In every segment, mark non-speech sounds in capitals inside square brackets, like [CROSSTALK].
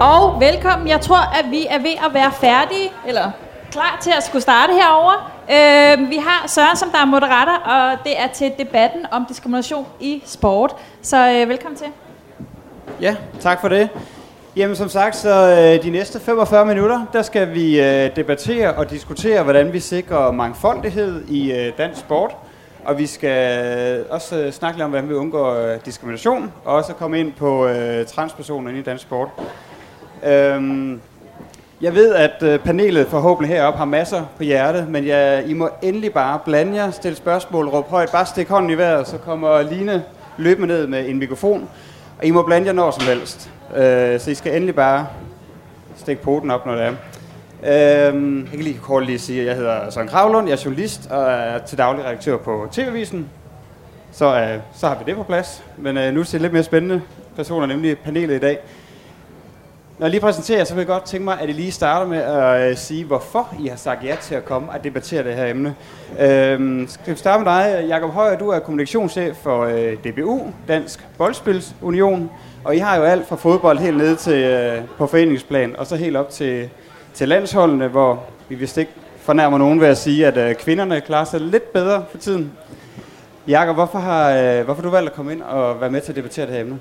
Og velkommen. Jeg tror, at vi er ved at være færdige, eller klar til at skulle starte herover. Øh, vi har Søren, som der er moderator, og det er til debatten om diskrimination i sport. Så øh, velkommen til. Ja, tak for det. Jamen som sagt, så øh, de næste 45 minutter, der skal vi øh, debattere og diskutere, hvordan vi sikrer mangfoldighed i øh, dansk sport. Og vi skal øh, også øh, snakke lidt om, hvordan vi undgår øh, diskrimination, og også komme ind på øh, transpersoner i dansk sport. Øhm, jeg ved, at øh, panelet forhåbentlig heroppe har masser på hjertet, men jeg, I må endelig bare blande jer, stille spørgsmål, råbe højt, bare stik hånden i vejret, så kommer Line løbende ned med en mikrofon, og I må blande jer når som helst. Øh, så I skal endelig bare stikke poten op, når det er. Øhm, jeg kan lige kort lige sige, at jeg hedder Søren Kravlund, jeg er journalist og er til daglig redaktør på TV-avisen. Så, øh, så har vi det på plads. Men øh, nu til lidt mere spændende personer, nemlig panelet i dag. Når jeg lige præsenterer, så vil jeg godt tænke mig, at I lige starter med at øh, sige, hvorfor I har sagt ja til at komme og debattere det her emne. Øhm, skal vi starte med dig, Jakob Højer, du er kommunikationschef for øh, DBU, Dansk Boldspilsunion, og I har jo alt fra fodbold helt ned til øh, på foreningsplan, og så helt op til, til landsholdene, hvor vi vist ikke fornærmer nogen ved at sige, at øh, kvinderne klarer sig lidt bedre for tiden. Jakob, hvorfor har, øh, hvorfor har du valgt at komme ind og være med til at debattere det her emne?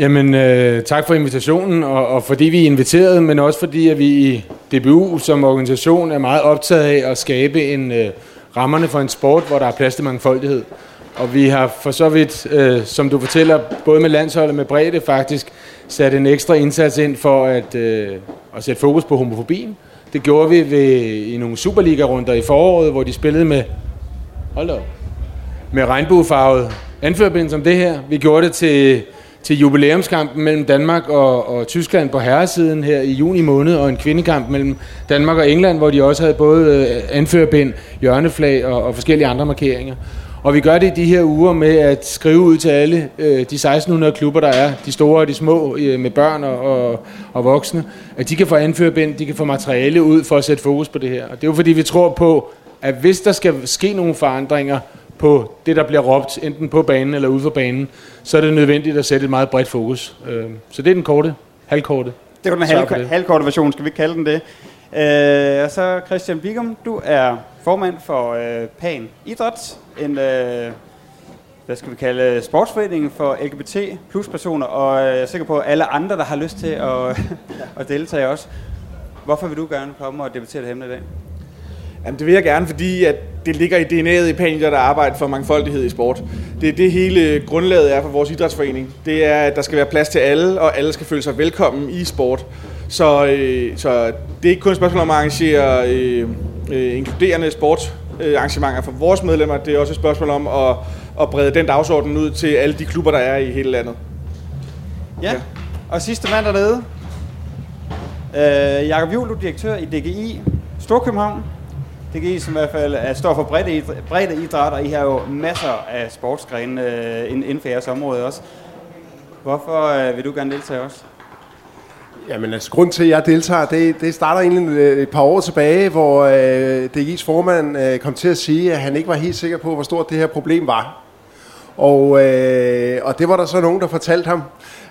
Jamen, øh, tak for invitationen, og, og fordi vi er inviteret, men også fordi, at vi i DBU som organisation er meget optaget af at skabe en øh, rammerne for en sport, hvor der er plads til mangfoldighed. Og vi har for så vidt, øh, som du fortæller, både med landsholdet og med bredde faktisk, sat en ekstra indsats ind for at, øh, at sætte fokus på homofobien. Det gjorde vi ved, i nogle Superliga-runder i foråret, hvor de spillede med, hold op, med regnbuefarvet anførbind som det her. Vi gjorde det til til jubilæumskampen mellem Danmark og, og Tyskland på herresiden her i juni måned, og en kvindekamp mellem Danmark og England, hvor de også havde både øh, anførbind, hjørneflag og, og forskellige andre markeringer. Og vi gør det i de her uger med at skrive ud til alle øh, de 1600 klubber, der er, de store og de små, øh, med børn og, og, og voksne, at de kan få anførbind, de kan få materiale ud for at sætte fokus på det her. Og det er jo fordi, vi tror på, at hvis der skal ske nogle forandringer, på det, der bliver råbt, enten på banen eller ude for banen, så er det nødvendigt at sætte et meget bredt fokus. Øh, så det er den korte, halvkorte. Det var den halv, halvkorte version, skal vi kalde den det. Øh, og så Christian Bigum, du er formand for øh, PAN Idræt, en øh, hvad skal vi kalde, sportsforening for LGBT plus personer, og jeg er sikker på, at alle andre, der har lyst til at, [LAUGHS] at deltage også. Hvorfor vil du gerne komme og debattere det emne i dag? Jamen, det vil jeg gerne, fordi at det ligger i DNA'et i Panier, der arbejder for mangfoldighed i sport. Det er det hele grundlaget er for vores idrætsforening. Det er, at der skal være plads til alle, og alle skal føle sig velkommen i sport. Så, øh, så det er ikke kun et spørgsmål om at arrangere øh, øh, inkluderende sportsarrangementer for vores medlemmer. Det er også et spørgsmål om at, at brede den dagsorden ud til alle de klubber, der er i hele landet. Ja, ja. og sidste mand dernede. Øh, Jakob Juhl, du er direktør i DGI Storkøbenhavn. DGI, som i hvert fald er, står for bredde, bredde idræt, og I har jo masser af sportsgrene øh, inden for jeres område også. Hvorfor øh, vil du gerne deltage også? Jamen altså, grund til, at jeg deltager, det, det starter egentlig øh, et par år tilbage, hvor øh, DGI's formand øh, kom til at sige, at han ikke var helt sikker på, hvor stort det her problem var. Og, øh, og det var der så nogen, der fortalte ham,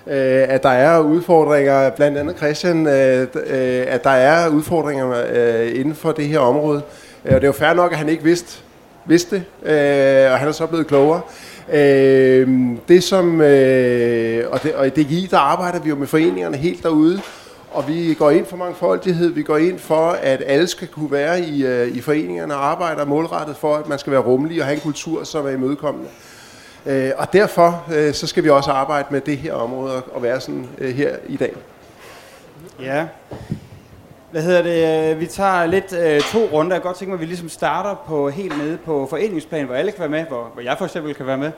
øh, at der er udfordringer, blandt andet Christian, øh, øh, at der er udfordringer øh, inden for det her område. Øh, og det er jo fair nok, at han ikke vidste, vidste det, øh, og han er så blevet klogere. Øh, det som, øh, og, det, og i DGI, der arbejder vi jo med foreningerne helt derude, og vi går ind for mangfoldighed, vi går ind for, at alle skal kunne være i, øh, i foreningerne og arbejder målrettet for, at man skal være rummelig og have en kultur, som er imødekommende. Øh, og derfor øh, så skal vi også arbejde med det her område og være sådan øh, her i dag. Ja, hvad hedder det? Øh, vi tager lidt øh, to runder. Jeg kan godt tænke mig, at vi ligesom starter på helt nede på foreningsplan, hvor alle kan være med, hvor, hvor jeg for eksempel kan være med.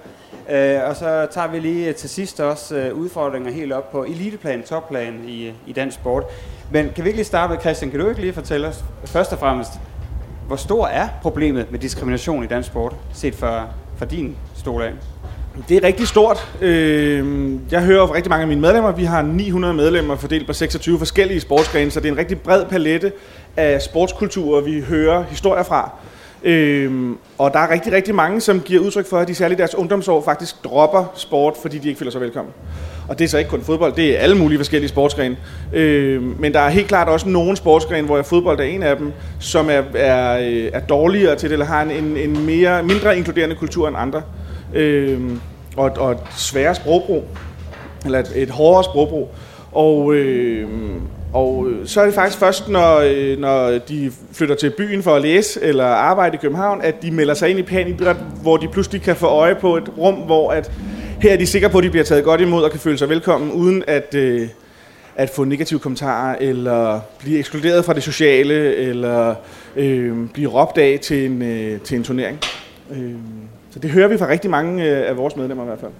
Øh, og så tager vi lige øh, til sidst også øh, udfordringer helt op på eliteplan, topplan i, i dansk sport. Men kan vi ikke lige starte med, Christian, kan du ikke lige fortælle os først og fremmest, hvor stor er problemet med diskrimination i dansk sport, set fra, fra din stol af? Det er rigtig stort. Øhm, jeg hører fra rigtig mange af mine medlemmer. Vi har 900 medlemmer fordelt på 26 forskellige sportsgrene, så det er en rigtig bred palette af sportskulturer, vi hører historier fra. Øhm, og der er rigtig, rigtig mange, som giver udtryk for, at de særligt deres ungdomsår faktisk dropper sport, fordi de ikke føler sig velkommen. Og det er så ikke kun fodbold, det er alle mulige forskellige sportsgrene. Øhm, men der er helt klart også nogle sportsgrene, hvor fodbold er en af dem, som er, er, øh, er dårligere til det, eller har en, en mere, mindre inkluderende kultur end andre. Øhm, og, og et sværere sprogbrug, eller et, et hårdere sprogbrug. Og, øhm, øh, og så er det faktisk først, når, øh, når de flytter til byen for at læse eller arbejde i København, at de melder sig ind i panidræt, hvor de pludselig kan få øje på et rum, hvor at, her er de sikre på, at de bliver taget godt imod og kan føle sig velkommen, uden at, øh, at få negative kommentarer, eller blive ekskluderet fra det sociale, eller øh, blive råbt af til en, øh, til en turnering. Øh, så det hører vi fra rigtig mange øh, af vores medlemmer i hvert fald.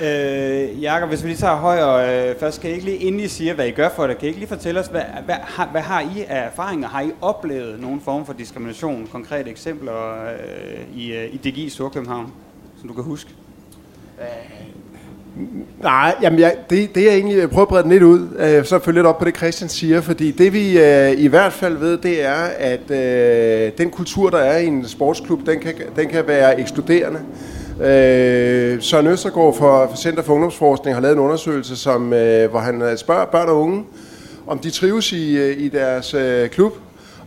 Øh, Jakob, hvis vi lige tager højere øh, først, kan I ikke lige, inden I siger, hvad I gør for det, kan I ikke lige fortælle os, hvad, hvad, har, hvad har I af erfaringer? Har I oplevet nogen form for diskrimination, konkrete eksempler øh, i, øh, i DGI Storkøbenhavn, som du kan huske? Nej, jamen jeg, det, det jeg egentlig prøver at brede den lidt ud, øh, så følge lidt op på det Christian siger, fordi det vi øh, i hvert fald ved, det er, at øh, den kultur, der er i en sportsklub, den kan, den kan være ekskluderende. Øh, Søren Østergaard fra, Center for Ungdomsforskning har lavet en undersøgelse, som, øh, hvor han øh, spørger børn og unge, om de trives i, øh, i deres øh, klub.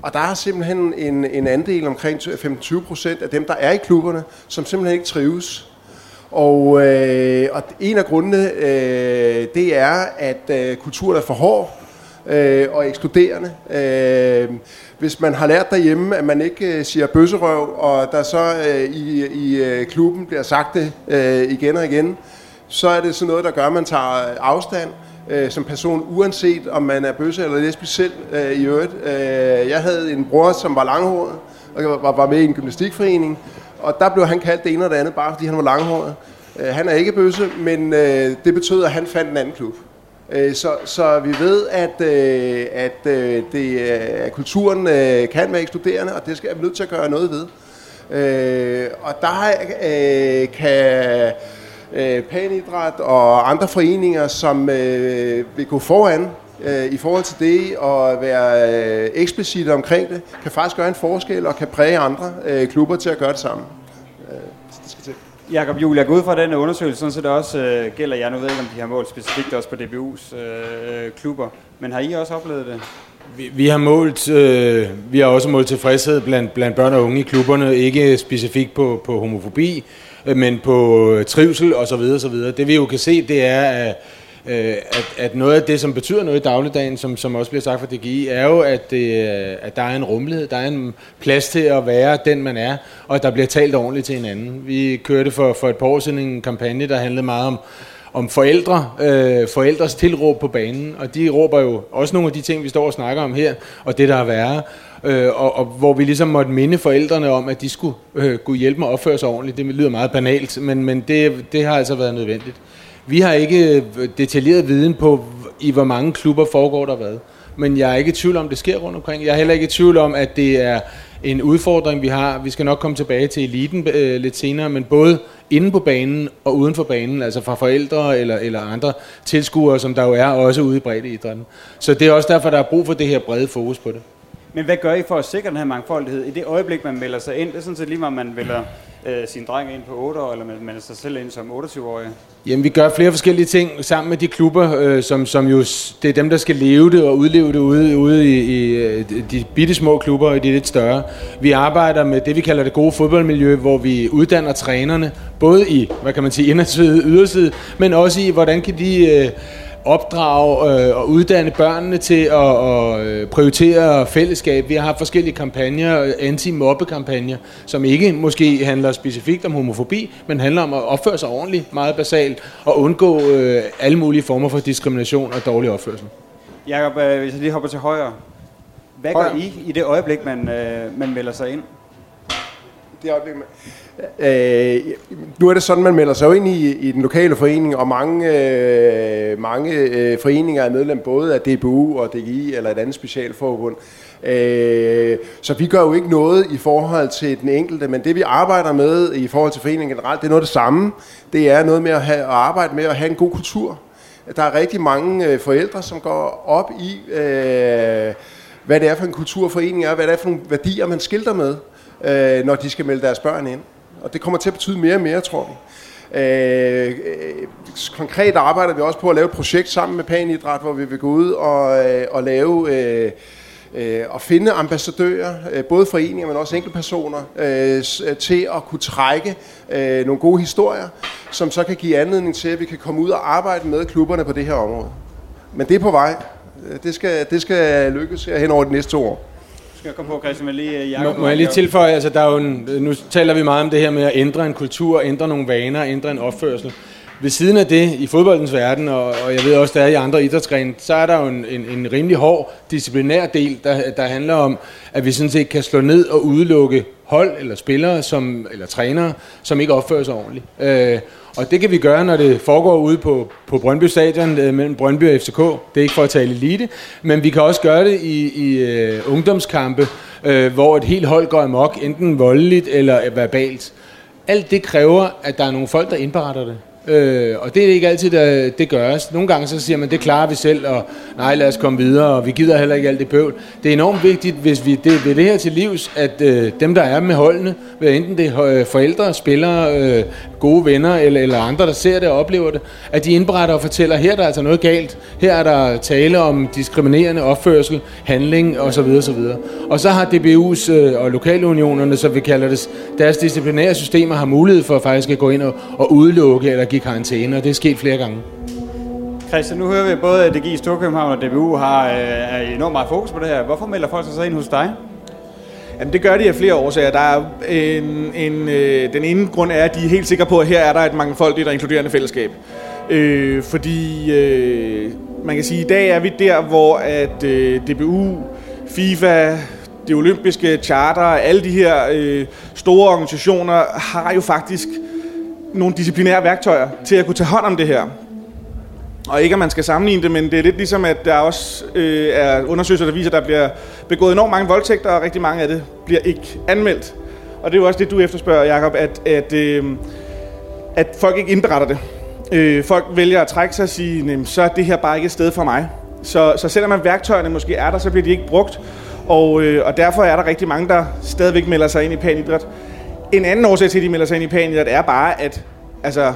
Og der er simpelthen en, en andel omkring 25 procent af dem, der er i klubberne, som simpelthen ikke trives. Og, øh, og en af grundene, øh, det er, at øh, kulturen er for hård øh, og ekskluderende. Øh, hvis man har lært derhjemme, at man ikke øh, siger bøsserøv, og der så øh, i, i øh, klubben bliver sagt det øh, igen og igen, så er det sådan noget, der gør, at man tager afstand øh, som person, uanset om man er bøsse eller lesbisk selv øh, i øvrigt. Øh, jeg havde en bror, som var langhåret, og var, var med i en gymnastikforening, og der blev han kaldt det ene og det andet, bare fordi han var langhåret. Øh, han er ikke bøsse, men øh, det betød, at han fandt en anden klub. Øh, så, så vi ved, at, øh, at øh, det, øh, kulturen øh, kan være ekskluderende, og det skal vi nødt til at gøre noget ved. Øh, og der øh, kan panidræt og andre foreninger, som vil gå foran i forhold til det og være eksplicit omkring det, kan faktisk gøre en forskel og kan præge andre klubber til at gøre det samme. Det skal til. Jakob Juhl, jeg går ud fra den undersøgelse, sådan så det også øh, gælder jeg. Nu ved ikke, om de har målt specifikt også på DBU's øh, klubber. Men har I også oplevet det? Vi, vi har målt, øh, vi har også målt tilfredshed blandt, blandt børn og unge i klubberne, ikke specifikt på, på homofobi, øh, men på trivsel osv. videre. Det vi jo kan se, det er, at øh, at, at noget af det, som betyder noget i dagligdagen, som, som også bliver sagt fra DGI, er jo, at, det, øh, at der er en rummelighed, der er en plads til at være den, man er, og at der bliver talt ordentligt til hinanden. Vi kørte for, for et par år siden en kampagne, der handlede meget om, om forældre, øh, forældres tilråb på banen, og de råber jo også nogle af de ting, vi står og snakker om her, og det, der er værre. Øh, og, og hvor vi ligesom måtte minde forældrene om, at de skulle øh, kunne hjælpe med at opføre sig ordentligt. Det lyder meget banalt, men, men det, det har altså været nødvendigt. Vi har ikke øh, detaljeret viden på, i hvor mange klubber foregår der hvad. Men jeg er ikke i tvivl om, at det sker rundt omkring. Jeg er heller ikke i tvivl om, at det er en udfordring, vi har. Vi skal nok komme tilbage til eliten øh, lidt senere, men både inde på banen og uden for banen, altså fra forældre eller, eller andre tilskuere, som der jo er også ude i breddeidrætten. Så det er også derfor, der er brug for det her brede fokus på det. Men hvad gør I for at sikre den her mangfoldighed? I det øjeblik, man melder sig ind, det er sådan set lige meget, man vælger øh, sin dreng ind på 8 år, eller man melder sig selv ind som 28-årig? Jamen, vi gør flere forskellige ting sammen med de klubber, øh, som, som jo, det er dem, der skal leve det og udleve det ude, ude i, i øh, de bitte små klubber og de lidt større. Vi arbejder med det, vi kalder det gode fodboldmiljø, hvor vi uddanner trænerne, både i, hvad kan man sige, inderside, yderside, men også i, hvordan kan de... Øh, opdrage øh, og uddanne børnene til at, at øh, prioritere fællesskab. Vi har haft forskellige kampagner, anti-mobbe-kampagner, som ikke måske handler specifikt om homofobi, men handler om at opføre sig ordentligt, meget basalt, og undgå øh, alle mulige former for diskrimination og dårlig opførsel. Jakob, øh, hvis jeg lige hopper til højre. Hvad højre. gør I i det øjeblik, man, øh, man melder sig ind? Det øjeblik, man... Øh, nu er det sådan, man melder sig ind i, i den lokale forening, og mange, øh, mange øh, foreninger er medlem både af DBU og DGI eller et andet specialforbund. Øh, så vi gør jo ikke noget i forhold til den enkelte, men det vi arbejder med i forhold til foreningen generelt, det er noget af det samme. Det er noget med at, have, at arbejde med at have en god kultur. Der er rigtig mange øh, forældre, som går op i, øh, hvad det er for en kulturforening er, hvad det er for nogle værdier, man skilter med øh, når de skal melde deres børn ind. Og det kommer til at betyde mere og mere, tror vi. Øh, øh, konkret arbejder vi også på at lave et projekt sammen med Panidræt, hvor vi vil gå ud og, øh, og lave øh, øh, at finde ambassadører, øh, både foreninger, men også enkeltpersoner, øh, øh, til at kunne trække øh, nogle gode historier, som så kan give anledning til, at vi kan komme ud og arbejde med klubberne på det her område. Men det er på vej. Øh, det skal, det skal lykkes her hen over de næste to år. Skal jeg komme på, Christian, men lige øh, Jacob, må, må jeg lige tilføje, altså der er jo en, nu taler vi meget om det her med at ændre en kultur, ændre nogle vaner, ændre en opførsel. Ved siden af det, i fodboldens verden, og, og jeg ved også, der er i andre idrætsgrene, så er der jo en, en, en rimelig hård disciplinær del, der, der handler om, at vi sådan set kan slå ned og udelukke hold eller spillere som, eller trænere, som ikke opfører sig ordentligt. Øh, og det kan vi gøre, når det foregår ude på, på Brøndby Stadion øh, mellem Brøndby og FCK. Det er ikke for at tale elite, men vi kan også gøre det i, i øh, ungdomskampe, øh, hvor et helt hold går amok, enten voldeligt eller verbalt. Alt det kræver, at der er nogle folk, der indberetter det. Øh, og det er ikke altid, der, det gøres. Nogle gange så siger man, det klarer vi selv, og nej, lad os komme videre, og vi gider heller ikke alt det bøvl. Det er enormt vigtigt, hvis vi det, ved det her til livs, at øh, dem, der er med holdene, enten det er øh, forældre, spillere, øh, gode venner eller, eller andre, der ser det og oplever det, at de indberetter og fortæller, her er der altså noget galt. Her er der tale om diskriminerende opførsel, handling osv. osv. Og så har DBU's øh, og lokalunionerne, som vi kalder det, deres disciplinære systemer har mulighed for faktisk at gå ind og, og udelukke eller give karantæne, og det er sket flere gange. Christian, nu hører vi både, at DGI Storkøbenhavn og DBU har øh, enormt meget fokus på det her. Hvorfor melder folk sig så ind hos dig? Jamen, det gør de af flere årsager. Der er en, en, øh, den ene grund er, at de er helt sikre på, at her er der et mangfoldigt og inkluderende fællesskab. Øh, fordi øh, man kan sige, at i dag er vi der, hvor at øh, DBU, FIFA, det olympiske charter, alle de her øh, store organisationer har jo faktisk nogle disciplinære værktøjer til at kunne tage hånd om det her. Og ikke at man skal sammenligne det, men det er lidt ligesom, at der også øh, er undersøgelser, der viser, at der bliver begået enormt mange voldtægter, og rigtig mange af det bliver ikke anmeldt. Og det er jo også det, du efterspørger, Jacob, at, at, øh, at folk ikke indberetter det. Øh, folk vælger at trække sig og sige, så er det her bare ikke et sted for mig. Så, så selvom man værktøjerne måske er der, så bliver de ikke brugt. Og, øh, og derfor er der rigtig mange, der stadigvæk melder sig ind i panidræt. En anden årsag til, at de melder sig ind i panidræt, er bare, at altså,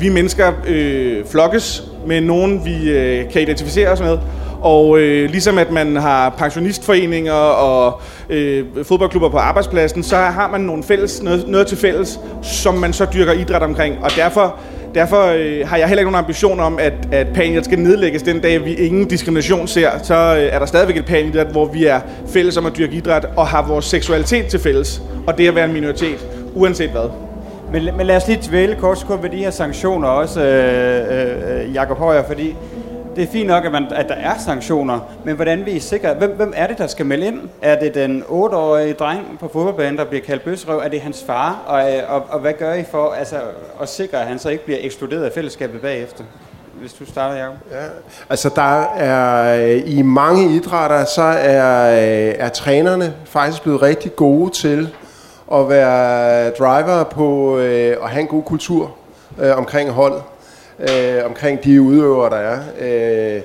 vi mennesker øh, flokkes med nogen, vi øh, kan identificere os med. Og øh, ligesom at man har pensionistforeninger og øh, fodboldklubber på arbejdspladsen, så har man nogle fælles, noget, noget til fælles, som man så dyrker idræt omkring. Og derfor, derfor øh, har jeg heller ikke nogen ambition om, at, at panidræt skal nedlægges den dag, vi ingen diskrimination ser. Så øh, er der stadigvæk et panidræt, hvor vi er fælles om at dyrke idræt og har vores seksualitet til fælles. Og det at være en minoritet, uanset hvad. Men, men lad os lige dvæle kort sekund ved de her sanktioner også, øh, øh, Jakob Højer, fordi det er fint nok, at, man, at der er sanktioner, men hvordan vi er sikre? Hvem, hvem er det, der skal melde ind? Er det den 8-årige dreng på fodboldbanen, der bliver kaldt bøsrøv? Er det hans far? Og, øh, og, og hvad gør I for altså, at sikre, at han så ikke bliver ekskluderet af fællesskabet bagefter? Hvis du starter, Jacob. Ja, altså der er øh, i mange idrætter, så er, øh, er trænerne faktisk blevet rigtig gode til at være driver på øh, at have en god kultur øh, omkring holdet, øh, omkring de udøvere, der er. Øh,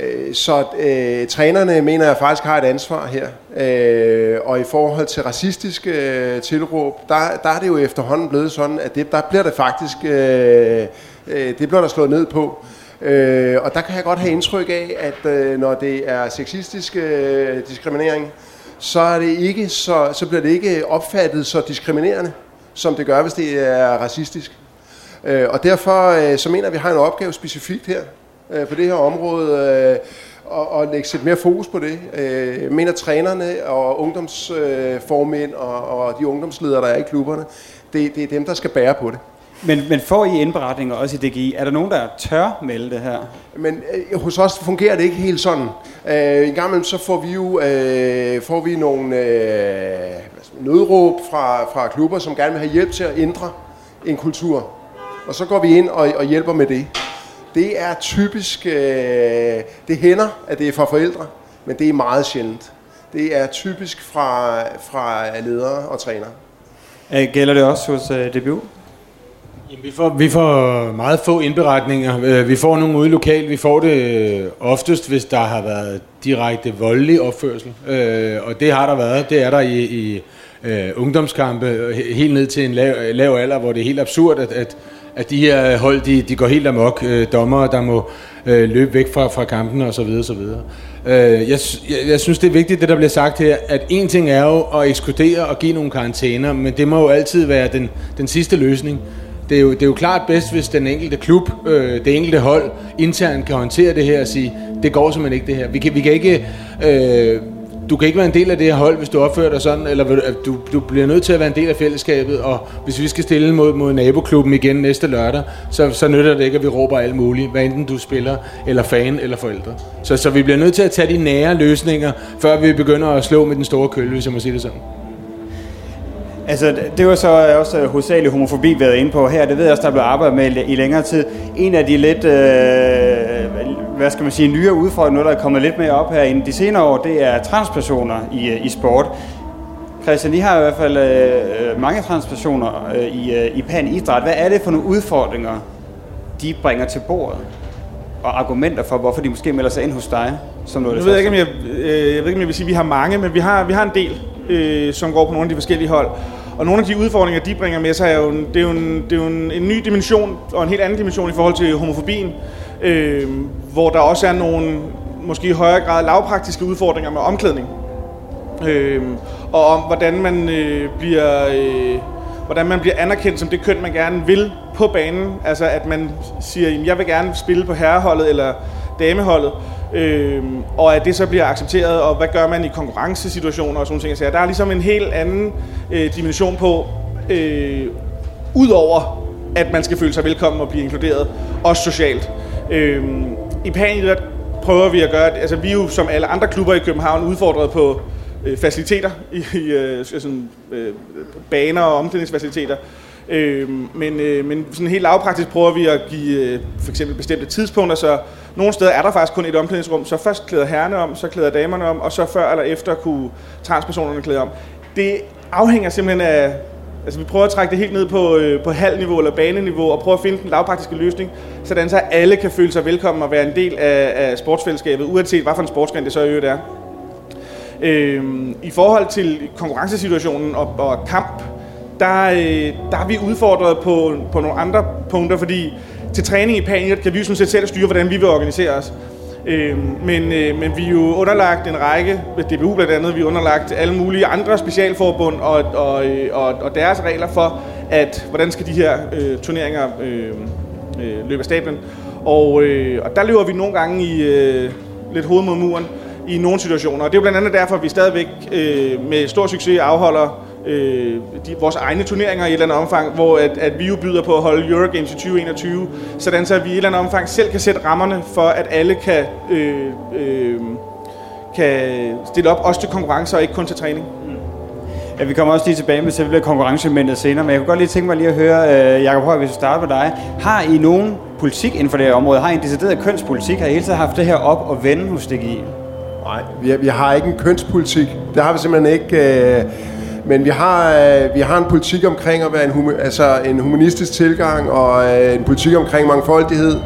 øh, så øh, trænerne mener jeg faktisk har et ansvar her. Øh, og i forhold til racistiske øh, tilråb, der, der er det jo efterhånden blevet sådan, at det, der bliver det faktisk, øh, øh, det bliver der slået ned på. Øh, og der kan jeg godt have indtryk af, at øh, når det er sexistisk øh, diskriminering, så, er det ikke så, så bliver det ikke opfattet så diskriminerende, som det gør, hvis det er racistisk. Øh, og derfor øh, så mener at vi har en opgave specifikt her øh, på det her område, øh, og, og lægge lidt mere fokus på det. Øh, jeg mener trænerne og ungdomsformænd øh, og, og de ungdomsledere, der er i klubberne, det, det er dem, der skal bære på det. Men, men får I indberetninger også i DGI? Er der nogen, der tør melde det her? Men øh, hos os fungerer det ikke helt sådan. Øh, en gang imellem så får vi jo øh, får vi nogle øh, nødråb fra, fra klubber, som gerne vil have hjælp til at ændre en kultur. Og så går vi ind og, og hjælper med det. Det er typisk, øh, det hænder, at det er fra forældre, men det er meget sjældent. Det er typisk fra, fra ledere og trænere. Gælder det også hos øh, DBU? Jamen, vi, får, vi får meget få indberetninger. Øh, vi får nogle ude lokalt. Vi får det øh, oftest, hvis der har været direkte voldelig opførsel. Øh, og det har der været. Det er der i, i ungdomskampe, helt ned til en lav, lav alder, hvor det er helt absurd, at, at, at de her hold, de, de går helt amok. Øh, dommere, der må øh, løbe væk fra, fra kampen og så videre, så videre. Øh, jeg, jeg, jeg synes, det er vigtigt, det der bliver sagt her, at en ting er jo at ekskludere og give nogle karantæner, men det må jo altid være den, den sidste løsning. Det er, jo, det er jo klart bedst, hvis den enkelte klub, øh, det enkelte hold, internt kan håndtere det her og sige, det går simpelthen ikke det her. Vi kan, vi kan ikke... Øh, du kan ikke være en del af det her hold, hvis du opfører dig sådan, eller du, du bliver nødt til at være en del af fællesskabet, og hvis vi skal stille mod, mod naboklubben igen næste lørdag, så, så nytter det ikke, at vi råber alt muligt, hvad enten du spiller, eller fan, eller forældre. Så, så vi bliver nødt til at tage de nære løsninger, før vi begynder at slå med den store kølle, hvis jeg må sige det sådan. Altså, det var så også hovedsageligt homofobi været inde på her. Det ved jeg også, der er blevet arbejdet med i længere tid. En af de lidt, øh, hvad skal man sige, nye udfordringer, noget der er kommet lidt mere op her i de senere år, det er transpersoner i, i sport. Christian, I har i hvert fald øh, mange transpersoner øh, i, øh, i pan idræt. Hvad er det for nogle udfordringer, de bringer til bordet? Og argumenter for, hvorfor de måske melder sig ind hos dig? Som noget, jeg, ved ikke, om jeg, øh, jeg ved ikke, om jeg vil sige, at vi har mange, men vi har, vi har en del øh, som går på nogle af de forskellige hold. Og nogle af de udfordringer, de bringer med sig, er jo, det er jo, en, det er jo en, en ny dimension, og en helt anden dimension i forhold til homofobien, øh, hvor der også er nogle, måske i højere grad, lavpraktiske udfordringer med omklædning. Øh, og om, hvordan man øh, bliver... Øh, hvordan man bliver anerkendt som det køn, man gerne vil på banen. Altså at man siger, at jeg vil gerne spille på herreholdet eller dameholdet, øh, og at det så bliver accepteret, og hvad gør man i konkurrencesituationer og sådan ting. Altså, så der er ligesom en helt anden øh, dimension på, øh, udover at man skal føle sig velkommen og blive inkluderet, også socialt. Øh, I Panidræt prøver vi at gøre, altså vi er jo som alle andre klubber i København udfordret på øh, faciliteter, i, i øh, altså, sådan, øh, baner og omklædningsfaciliteter. Øh, men, øh, men sådan helt lavpraktisk prøver vi at give øh, for eksempel bestemte tidspunkter, så nogle steder er der faktisk kun et omklædningsrum, så først klæder herrene om, så klæder damerne om, og så før eller efter kunne transpersonerne klæde om. Det afhænger simpelthen af, altså vi prøver at trække det helt ned på, øh, på halvniveau eller baneniveau, og prøve at finde den lavpraktiske løsning, sådan så alle kan føle sig velkommen og være en del af, af sportsfællesskabet, uanset hvad for en sportsgren det så i øvrigt er. Øh, I forhold til konkurrencesituationen og, og kamp, der, øh, der er vi udfordret på, på nogle andre punkter, fordi til træning i Panier kan vi jo sådan set selv styre, hvordan vi vil organisere os. Øh, men, øh, men vi er jo underlagt en række, DBU blandt andet, vi er underlagt alle mulige andre specialforbund og, og, øh, og, og deres regler for, at hvordan skal de her øh, turneringer øh, øh, løbe af stablen. Og, øh, og der løber vi nogle gange i øh, lidt hoved mod muren i nogle situationer. Og det er jo blandt andet derfor, at vi stadigvæk øh, med stor succes afholder øh, de, vores egne turneringer i et eller andet omfang, hvor at, at vi jo byder på at holde Eurogames i 2021, sådan så vi i et eller andet omfang selv kan sætte rammerne for, at alle kan, øh, øh, kan stille op, også til konkurrencer og ikke kun til træning. Ja, vi kommer også lige tilbage med selve konkurrencementet senere, men jeg kunne godt lige tænke mig lige at høre, øh, Jacob Høj, hvis vi starter på dig. Har I nogen politik inden for det her område? Har I en decideret kønspolitik? Har I hele tiden haft det her op og vende hos DGI? Nej, vi, vi har ikke en kønspolitik. Det har vi simpelthen ikke. Øh, men vi har, øh, vi har en politik omkring at være en, altså en humanistisk tilgang og øh, en politik omkring mangfoldighed,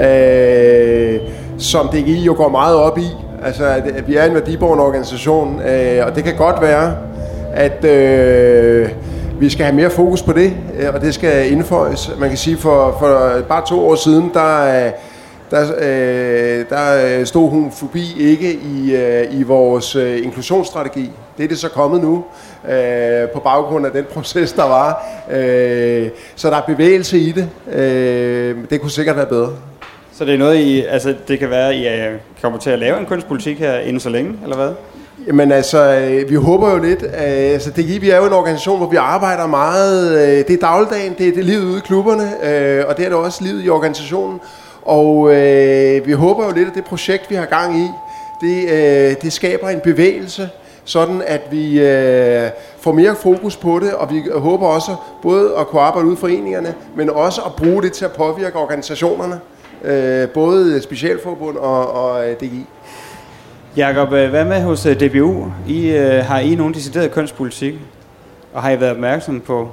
øh, som DGI jo går meget op i. Altså, at, vi er en værdiborgen organisation, øh, og det kan godt være, at øh, vi skal have mere fokus på det, øh, og det skal indføjes. Man kan sige, for, for bare to år siden, der... Øh, der, øh, der øh, stod hun forbi ikke i, øh, i vores øh, inklusionsstrategi. Det er det så kommet nu, øh, på baggrund af den proces, der var. Øh, så der er bevægelse i det. Øh, det kunne sikkert være bedre. Så det er noget, I, altså det kan være, I er, kommer til at lave en kunstpolitik her inden så længe, eller hvad? Jamen altså, øh, vi håber jo lidt, øh, altså det, vi er jo en organisation, hvor vi arbejder meget, øh, det er dagligdagen, det er det livet ude i klubberne, og det er det også livet i organisationen. Og øh, vi håber jo lidt, at det projekt, vi har gang i, det, øh, det skaber en bevægelse, sådan at vi øh, får mere fokus på det, og vi håber også både at kunne arbejde ud i foreningerne, men også at bruge det til at påvirke organisationerne, øh, både Specialforbund og, og øh, DGI. Jakob, øh, hvad med hos øh, DBU? I, øh, har I nogen decideret kønspolitik? Og har I været opmærksom på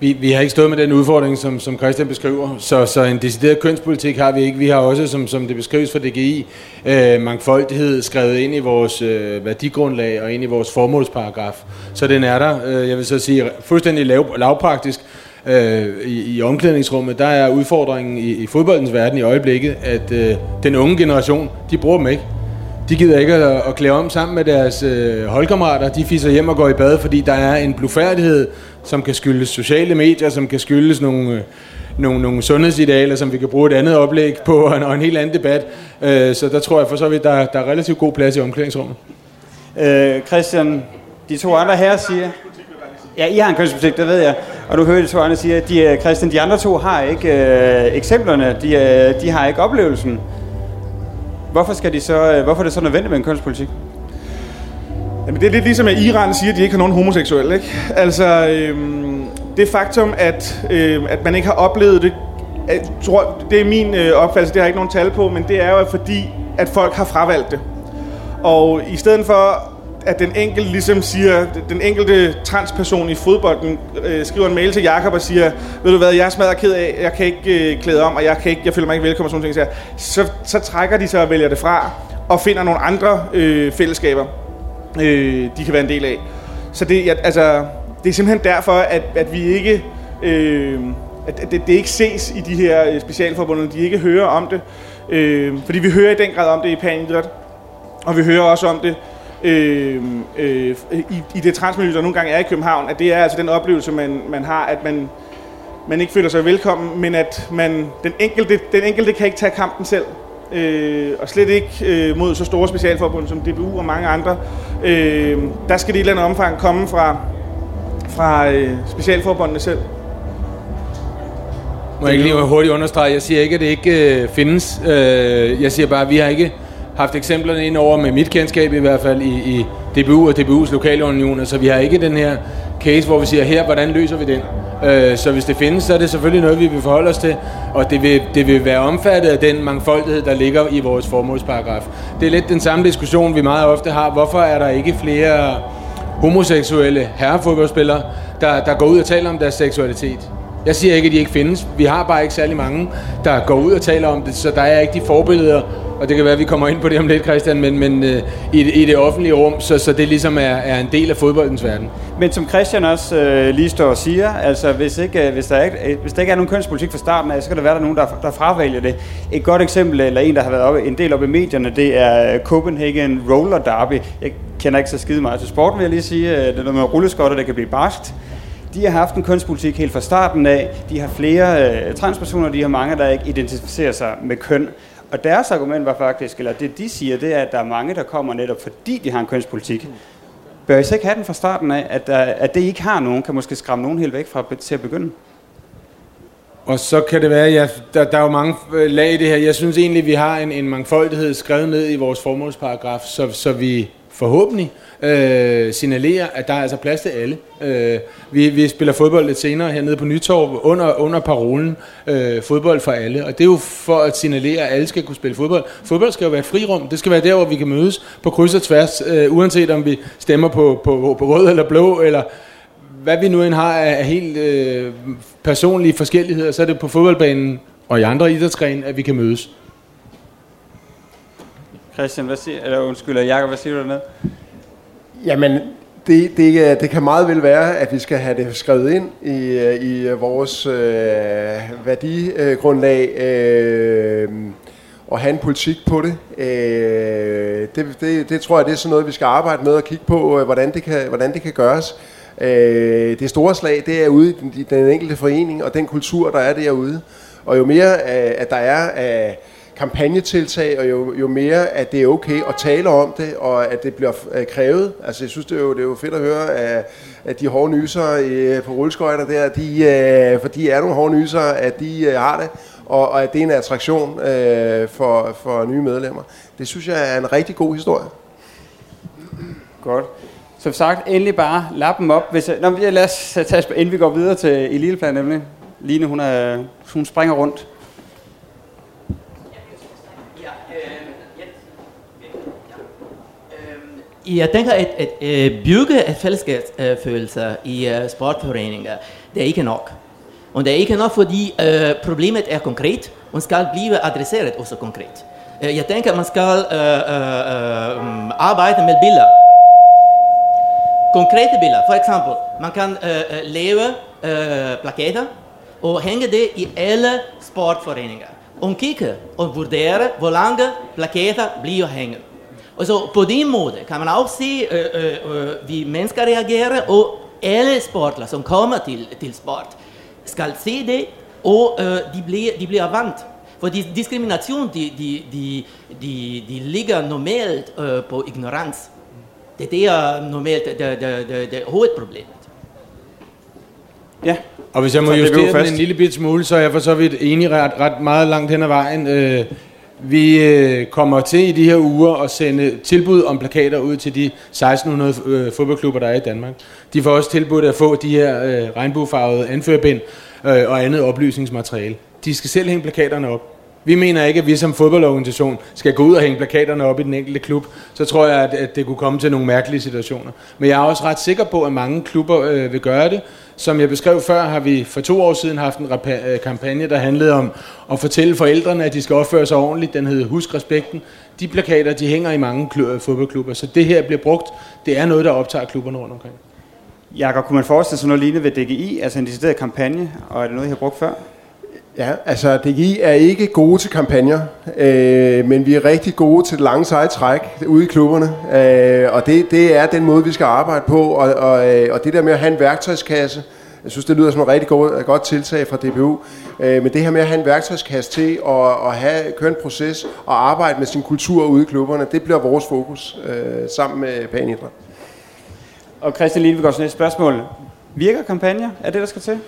vi, vi har ikke stået med den udfordring, som, som Christian beskriver, så, så en decideret kønspolitik har vi ikke. Vi har også, som, som det beskrives fra DGI, øh, mangfoldighed skrevet ind i vores øh, værdigrundlag og ind i vores formålsparagraf. Så den er der, øh, jeg vil så sige, fuldstændig lav, lavpraktisk. Øh, i, I omklædningsrummet, der er udfordringen i, i fodboldens verden i øjeblikket, at øh, den unge generation, de bruger dem ikke. De gider ikke at, at klæde om sammen med deres øh, holdkammerater. De fiser hjem og går i bad, fordi der er en blufærdighed, som kan skyldes sociale medier, som kan skyldes nogle, øh, nogle, nogle sundhedsidealer, som vi kan bruge et andet oplæg på, [LAUGHS] og en, og en helt anden debat. Øh, så der tror jeg for så vidt, der, der er relativt god plads i omklædningsrummet. Øh, Christian, de to andre her siger... Ja, I har en kønspolitik, det ved jeg. Og du hører de to andre sige, at de, øh, Christian, de andre to har ikke øh, eksemplerne, de, øh, de har ikke oplevelsen. Hvorfor, skal de så, øh, hvorfor er det så nødvendigt med en kønspolitik? Jamen, det er lidt ligesom, at Iran siger, at de ikke har nogen homoseksuelle. Ikke? Altså, øhm, det faktum, at, øhm, at man ikke har oplevet det, jeg tror, det er min øh, opfattelse, det har jeg ikke nogen tal på, men det er jo fordi, at folk har fravalgt det. Og i stedet for, at den enkelte ligesom siger, den enkelte transperson i fodbolden øh, skriver en mail til Jakob og siger, ved du hvad, jeg er smadret ked af, jeg kan ikke øh, klæde om, og jeg, kan ikke, jeg føler mig ikke velkommen sådan ting. Så, så trækker de sig og vælger det fra, og finder nogle andre øh, fællesskaber, øh, de kan være en del af. Så det, ja, altså, det er simpelthen derfor, at, at vi ikke... Øh, at det, det ikke ses i de her øh, specialforbund, de ikke hører om det. Øh, fordi vi hører i den grad om det i panidræt, og vi hører også om det øh, øh, i, i det transmiljø, der nogle gange er i København, at det er altså den oplevelse, man, man har, at man, man ikke føler sig velkommen, men at man, den, enkelte, den enkelte kan ikke tage kampen selv. Øh, og slet ikke øh, mod så store specialforbund som DBU og mange andre. Øh, der skal det i et eller andet omfang komme fra, fra øh, specialforbundene selv. Må jeg ikke lige hurtigt understrege, jeg siger ikke, at det ikke øh, findes. Øh, jeg siger bare, at vi har ikke haft eksemplerne ind over med mit kendskab i hvert fald i, i DBU og DBU's lokale unioner, så altså, vi har ikke den her case, hvor vi siger, her, hvordan løser vi den? Øh, så hvis det findes, så er det selvfølgelig noget, vi vil forholde os til, og det vil, det vil være omfattet af den mangfoldighed, der ligger i vores formålsparagraf. Det er lidt den samme diskussion, vi meget ofte har. Hvorfor er der ikke flere homoseksuelle herrefodboldspillere, der, der går ud og taler om deres seksualitet? Jeg siger ikke, at de ikke findes. Vi har bare ikke særlig mange, der går ud og taler om det, så der er ikke de forbilleder, og det kan være, at vi kommer ind på det om lidt, Christian, men, men øh, i, i det offentlige rum, så, så det ligesom er, er en del af fodboldens verden. Men som Christian også øh, lige står og siger, altså hvis, ikke, øh, hvis, der ikke, øh, hvis der ikke er nogen kønspolitik fra starten af, så kan der være, der nogen, der, der fravælger det. Et godt eksempel, eller en, der har været oppe, en del op i medierne, det er øh, Copenhagen Roller Derby. Jeg kender ikke så skide meget til sporten, vil jeg lige sige. Det er noget med rulleskotter, der kan blive barskt. De har haft en kønspolitik helt fra starten af. De har flere øh, transpersoner, de har mange, der ikke identificerer sig med køn. Og deres argument var faktisk, eller det de siger, det er, at der er mange, der kommer netop fordi de har en kønspolitik. Bør I så ikke have den fra starten af, at, at det I ikke har nogen, kan måske skræmme nogen helt væk fra til at begynde? Og så kan det være, ja, der, der er jo mange øh, lag i det her. Jeg synes egentlig, vi har en, en mangfoldighed skrevet ned i vores formålsparagraf, så, så vi forhåbentlig øh, signalerer, at der er altså plads til alle. Øh, vi, vi spiller fodbold lidt senere hernede på Nytorv under, under parolen øh, fodbold for alle. Og det er jo for at signalere, at alle skal kunne spille fodbold. Fodbold skal jo være et frirum. Det skal være der, hvor vi kan mødes på kryds og tværs, øh, uanset om vi stemmer på, på, på rød eller blå, eller hvad vi nu end har af helt øh, personlige forskelligheder, så er det på fodboldbanen og i andre idrætsgrene, at vi kan mødes. Christian, hvad siger, eller undskyld, Jacob, hvad siger du dernede? Jamen, det, det, det kan meget vel være, at vi skal have det skrevet ind i, øh, i øh, vores øh, værdigrundlag øh, og have en politik på det. Øh, det, det. Det tror jeg, det er sådan noget, vi skal arbejde med og kigge på, øh, hvordan det kan, hvordan det kan gøres. Øh, det store slag, det er ude i den, den enkelte forening og den kultur, der er derude. Og jo mere, øh, at der er af kampagnetiltag, og jo, jo mere, at det er okay at tale om det, og at det bliver øh, krævet. Altså, jeg synes, det er jo, det er jo fedt at høre, at, at de hårde nyser øh, på rulleskøjter der, de, øh, for de er nogle hårde nyser, at de øh, har det, og, og at det er en attraktion øh, for, for nye medlemmer. Det synes jeg er en rigtig god historie. Godt. Som sagt, endelig bare lap dem op. Hvis, nå, lad os tage, inden vi går videre til Eliteplan, nemlig. Line, hun, er, hun springer rundt. Jeg tænker, at, at, at bygge et fællesskabsfølelse i øh, uh, sportforeninger, det er ikke nok. Og det er ikke nok, fordi uh, problemet er konkret, og skal blive adresseret også konkret. Uh, jeg tænker, at man skal uh, uh, um, arbejde med billeder. Konkrete billeder. For eksempel, man kan uh, lave uh, plakater og hænge det i alle sportforeninger. Og kigge og vurdere, hvor lange plakater bliver hængt. Og så på den måde kan man også se, øh, øh, øh, vi mennesker reagerer, og alle sportler, som kommer til, til sport, skal se det, og øh, de, bliver, de bliver vant. For diskrimination, de, de, de, de, de ligger normalt øh, på ignorans. Det, er normalt det, det, det, det, hovedproblemet. Ja. Og hvis jeg må justere den en lille bit smule, så er jeg for så vidt enig ret, ret meget langt hen ad vejen. Øh, vi øh, kommer til i de her uger at sende tilbud om plakater ud til de 1600 øh, fodboldklubber, der er i Danmark. De får også tilbudt at få de her øh, regnbuefarvede anførbind øh, og andet oplysningsmateriale. De skal selv hænge plakaterne op. Vi mener ikke, at vi som fodboldorganisation skal gå ud og hænge plakaterne op i den enkelte klub. Så tror jeg, at, at det kunne komme til nogle mærkelige situationer. Men jeg er også ret sikker på, at mange klubber øh, vil gøre det. Som jeg beskrev før, har vi for to år siden haft en øh, kampagne, der handlede om at fortælle forældrene, at de skal opføre sig ordentligt. Den hedder Husk Respekten. De plakater, de hænger i mange øh, fodboldklubber, så det her bliver brugt. Det er noget, der optager klubberne rundt omkring. Jakob, kunne man forestille sig noget lignende ved DGI, altså en decideret kampagne, og er det noget, I har brugt før? Ja, altså DGI er ikke gode til kampagner, øh, men vi er rigtig gode til det lange seje træk ude i klubberne, øh, og det, det er den måde, vi skal arbejde på, og, og, øh, og det der med at have en værktøjskasse, jeg synes, det lyder som et rigtig godt, godt tiltag fra DBU, øh, men det her med at have en værktøjskasse til at, at have, køre en proces og arbejde med sin kultur ude i klubberne, det bliver vores fokus øh, sammen med Panidræt. Og Christian Lindvigårds næste spørgsmål. Virker kampagner? Er det, der skal til?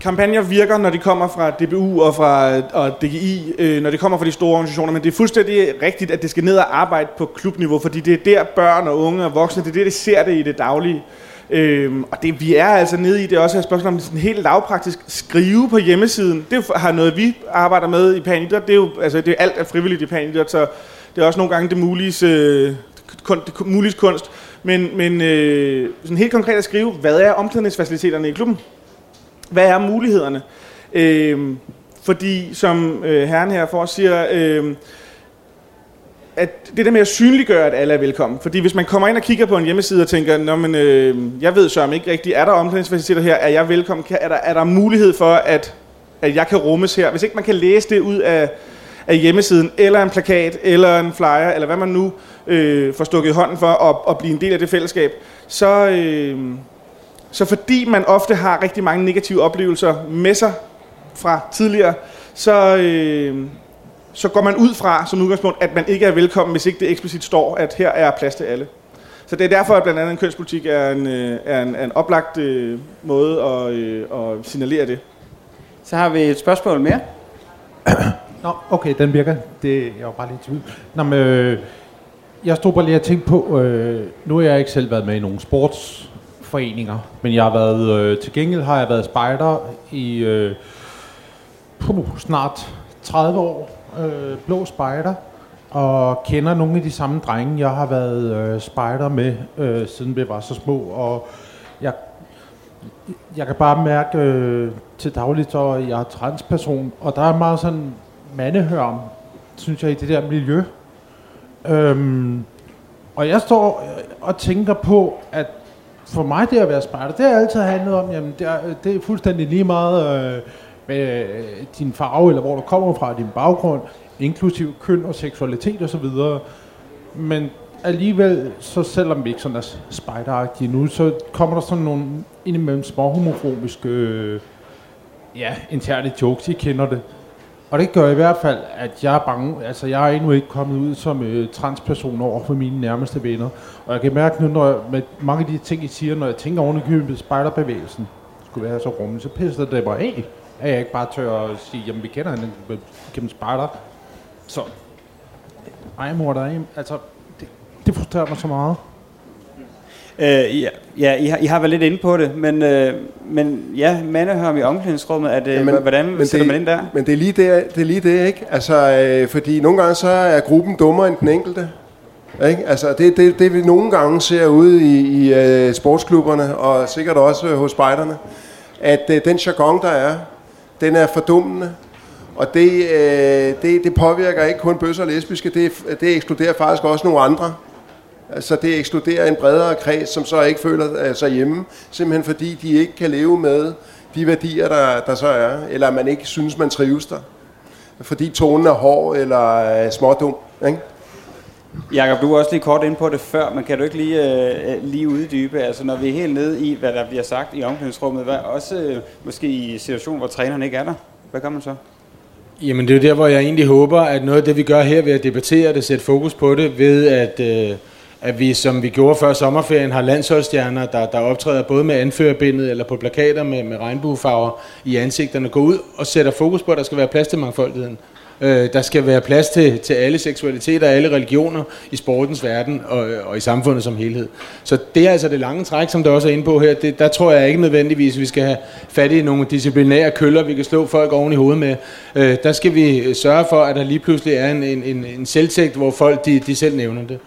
Kampagner virker, når de kommer fra DBU og fra og DGI, øh, når de kommer fra de store organisationer, men det er fuldstændig rigtigt, at det skal ned og arbejde på klubniveau, fordi det er der børn og unge og voksne, det er det, de ser det i det daglige. Øhm, og det vi er altså nede i, det er også et spørgsmål om sådan helt lavpraktisk skrive på hjemmesiden. Det har noget, vi arbejder med i Panidræt. Det er jo altså, det er alt er frivilligt i Panidræt, så det er også nogle gange det muliges, øh, kun, det muliges kunst. Men, men øh, sådan helt konkret at skrive, hvad er omklædningsfaciliteterne i klubben? Hvad er mulighederne? Øh, fordi, som øh, herren her for siger, øh, at det der med at synliggøre, at alle er velkommen. Fordi hvis man kommer ind og kigger på en hjemmeside og tænker, Nå, men, øh, jeg ved så ikke rigtigt, er der omklædningsfaciliteter her? Er jeg velkommen? Er der, er der mulighed for, at, at jeg kan rummes her? Hvis ikke man kan læse det ud af, af hjemmesiden, eller en plakat, eller en flyer, eller hvad man nu øh, får stukket hånden for at, at blive en del af det fællesskab, så, øh, så fordi man ofte har rigtig mange negative oplevelser med sig fra tidligere, så, øh, så går man ud fra som udgangspunkt, at man ikke er velkommen, hvis ikke det eksplicit står, at her er plads til alle. Så det er derfor, at blandt andet en kønspolitik er en, øh, er en, er en oplagt øh, måde at, øh, at signalere det. Så har vi et spørgsmål mere. [CLEARS THROAT] Nå, okay, den virker. Det, jeg var bare lidt tvivl. Nå, men, øh, jeg stod bare lige og tænkte på, øh, nu har jeg ikke selv været med i nogen sports foreninger. Men jeg har været, øh, til gengæld har jeg været spejder i øh, puh, snart 30 år. Øh, blå spejder. Og kender nogle af de samme drenge, jeg har været øh, spejder med, øh, siden vi var så små. Og jeg, jeg kan bare mærke øh, til dagligt, at jeg er transperson. Og der er meget sådan mandehørm, synes jeg, i det der miljø. Øhm, og jeg står og tænker på, at for mig det at være spejder, det har altid handlet om, jamen det er, det er fuldstændig lige meget øh, med øh, din farve, eller hvor du kommer fra, din baggrund, inklusiv køn og seksualitet osv. Men alligevel, så selvom vi ikke sådan er spejderagtige nu, så kommer der sådan nogle indimellem små homofobiske, øh, ja, interne jokes, I kender det. Og det gør i hvert fald, at jeg er bange. Altså, jeg er endnu ikke kommet ud som øh, transperson over for mine nærmeste venner. Og jeg kan mærke nu, når jeg, med mange af de ting, I siger, når jeg tænker oven i købet spejderbevægelsen, skulle være så rummelig, så pisser det bare af, at jeg ikke bare tør at sige, jamen vi kender hende gennem spejder. Så, ej mor, der er altså, det, det frustrerer mig så meget. Øh, ja, ja I, har, I har været lidt inde på det, men, øh, men ja, mandehørm i omklædningsrummet, er det, ja, men, hvordan men sætter det, man ind der? Men det er lige det, det, er lige det ikke? Altså, øh, fordi nogle gange så er gruppen dummere end den enkelte. Ikke? Altså, det, det, det vi nogle gange ser ude i, i uh, sportsklubberne, og sikkert også hos spejderne. at øh, den jargon, der er, den er fordummende, og det, øh, det, det påvirker ikke kun bøsser og lesbiske, det, det ekskluderer faktisk også nogle andre. Altså det ekskluderer en bredere kreds, som så ikke føler sig hjemme, simpelthen fordi de ikke kan leve med de værdier, der, der så er, eller man ikke synes, man trives der. Fordi tonen er hård eller smådum. Ikke? Jakob, du var også lige kort ind på det før, men kan du ikke lige, øh, lige uddybe, altså når vi er helt nede i, hvad der bliver sagt i omklædningsrummet, hvad, også øh, måske i situationer, hvor træneren ikke er der, hvad gør man så? Jamen det er jo der, hvor jeg egentlig håber, at noget af det, vi gør her ved at debattere det, sætte fokus på det, ved at, øh, at vi, som vi gjorde før sommerferien, har landsholdsstjerner, der, der optræder både med anførerbindet eller på plakater med, med regnbuefarver i ansigterne, går ud og sætter fokus på, at der skal være plads til mangfoldigheden. Øh, der skal være plads til, til alle seksualiteter og alle religioner i sportens verden og, og i samfundet som helhed. Så det er altså det lange træk, som der også er inde på her. Det, der tror jeg ikke nødvendigvis, at vi skal have fat i nogle disciplinære køller, vi kan slå folk oven i hovedet med. Øh, der skal vi sørge for, at der lige pludselig er en, en, en, en selvtægt, hvor folk de, de selv nævner det.